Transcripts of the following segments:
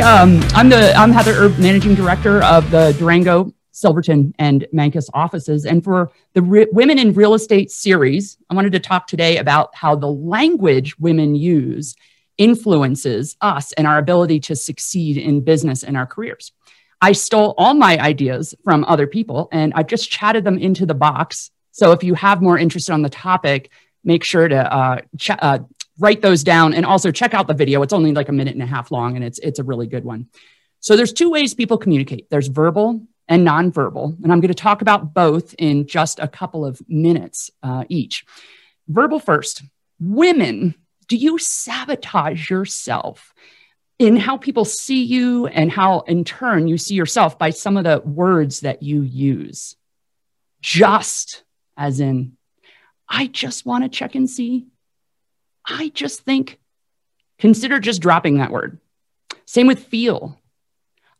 Um, I'm the I'm Heather Erb, managing director of the Durango, Silverton, and Mancos offices. And for the Re- Women in Real Estate series, I wanted to talk today about how the language women use influences us and our ability to succeed in business and our careers. I stole all my ideas from other people and I just chatted them into the box. So if you have more interest on the topic, make sure to uh, ch- uh, write those down and also check out the video. It's only like a minute and a half long and it's, it's a really good one. So there's two ways people communicate. There's verbal and nonverbal. And I'm going to talk about both in just a couple of minutes uh, each. Verbal first. Women, do you sabotage yourself in how people see you and how, in turn, you see yourself by some of the words that you use? Just as in, I just want to check and see I just think consider just dropping that word. Same with feel.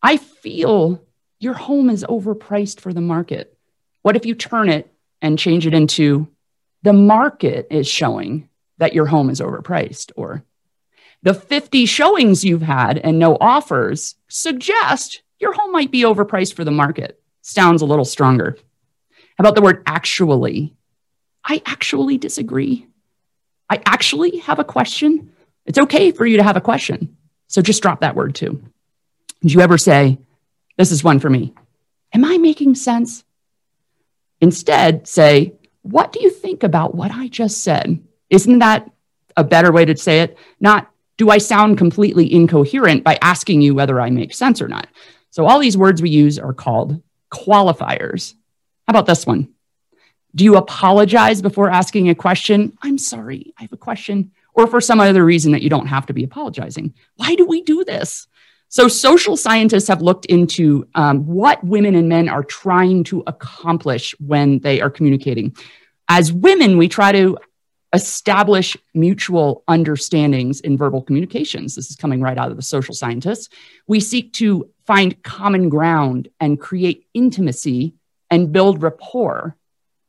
I feel your home is overpriced for the market. What if you turn it and change it into the market is showing that your home is overpriced or the 50 showings you've had and no offers suggest your home might be overpriced for the market. Sounds a little stronger. How about the word actually? I actually disagree. I actually have a question. It's okay for you to have a question. So just drop that word too. Did you ever say, This is one for me? Am I making sense? Instead, say, What do you think about what I just said? Isn't that a better way to say it? Not, Do I sound completely incoherent by asking you whether I make sense or not? So all these words we use are called qualifiers. How about this one? Do you apologize before asking a question? I'm sorry, I have a question. Or for some other reason that you don't have to be apologizing. Why do we do this? So, social scientists have looked into um, what women and men are trying to accomplish when they are communicating. As women, we try to establish mutual understandings in verbal communications. This is coming right out of the social scientists. We seek to find common ground and create intimacy and build rapport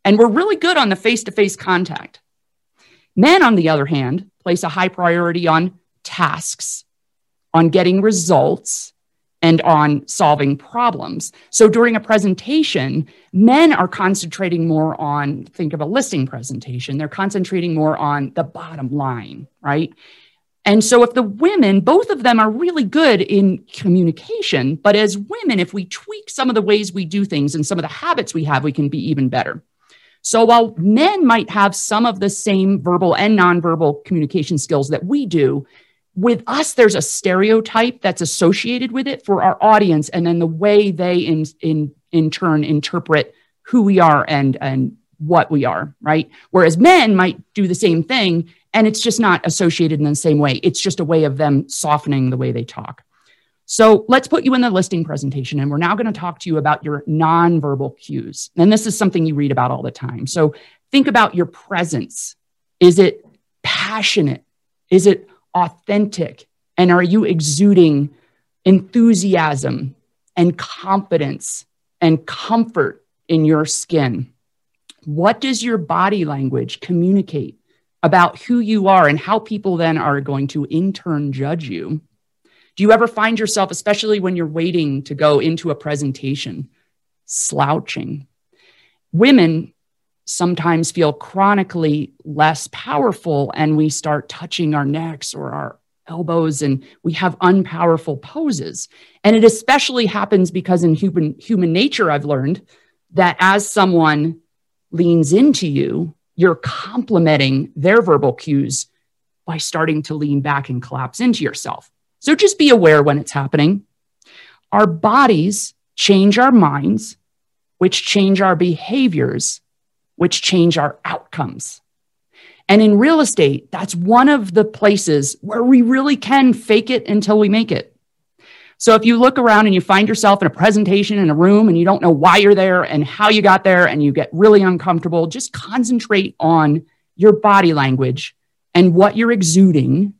and we're really good on the face to face contact. Men, on the other hand, place a high priority on tasks, on getting results, and on solving problems. So during a presentation, men are concentrating more on, think of a listing presentation, they're concentrating more on the bottom line, right? And so if the women, both of them are really good in communication, but as women, if we tweak some of the ways we do things and some of the habits we have, we can be even better. So while men might have some of the same verbal and nonverbal communication skills that we do, with us, there's a stereotype that's associated with it for our audience, and then the way they in in in turn interpret who we are and and what we are, right? Whereas men might do the same thing, and it's just not associated in the same way. It's just a way of them softening the way they talk. So let's put you in the listing presentation, and we're now going to talk to you about your nonverbal cues. And this is something you read about all the time. So think about your presence. Is it passionate? Is it authentic? And are you exuding enthusiasm and confidence and comfort in your skin? What does your body language communicate about who you are and how people then are going to in turn judge you? Do you ever find yourself, especially when you're waiting to go into a presentation, slouching? Women sometimes feel chronically less powerful and we start touching our necks or our elbows and we have unpowerful poses. And it especially happens because in human human nature I've learned that as someone leans into you, you're complementing their verbal cues by starting to lean back and collapse into yourself. So just be aware when it's happening. Our bodies change our minds, which change our behaviors, which change our outcomes. And in real estate, that's one of the places where we really can fake it until we make it. So if you look around and you find yourself in a presentation in a room and you don't know why you're there and how you got there and you get really uncomfortable, just concentrate on your body language and what you're exuding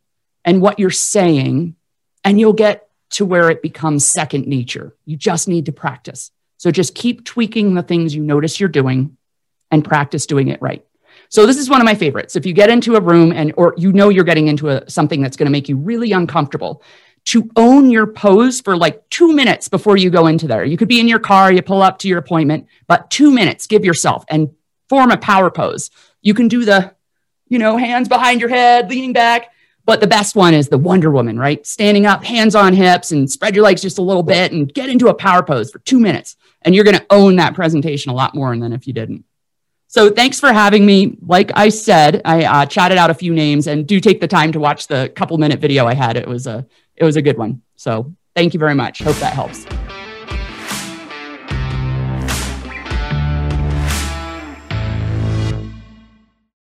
and what you're saying and you'll get to where it becomes second nature. You just need to practice. So just keep tweaking the things you notice you're doing and practice doing it right. So this is one of my favorites. If you get into a room and or you know you're getting into a, something that's going to make you really uncomfortable, to own your pose for like two minutes before you go into there. You could be in your car, you pull up to your appointment, but two minutes, give yourself and form a power pose. You can do the, you know, hands behind your head, leaning back. But the best one is the Wonder Woman, right? Standing up, hands on hips, and spread your legs just a little bit and get into a power pose for two minutes. And you're going to own that presentation a lot more than if you didn't. So thanks for having me. Like I said, I uh, chatted out a few names and do take the time to watch the couple minute video I had. It was a it was a good one. So thank you very much. Hope that helps.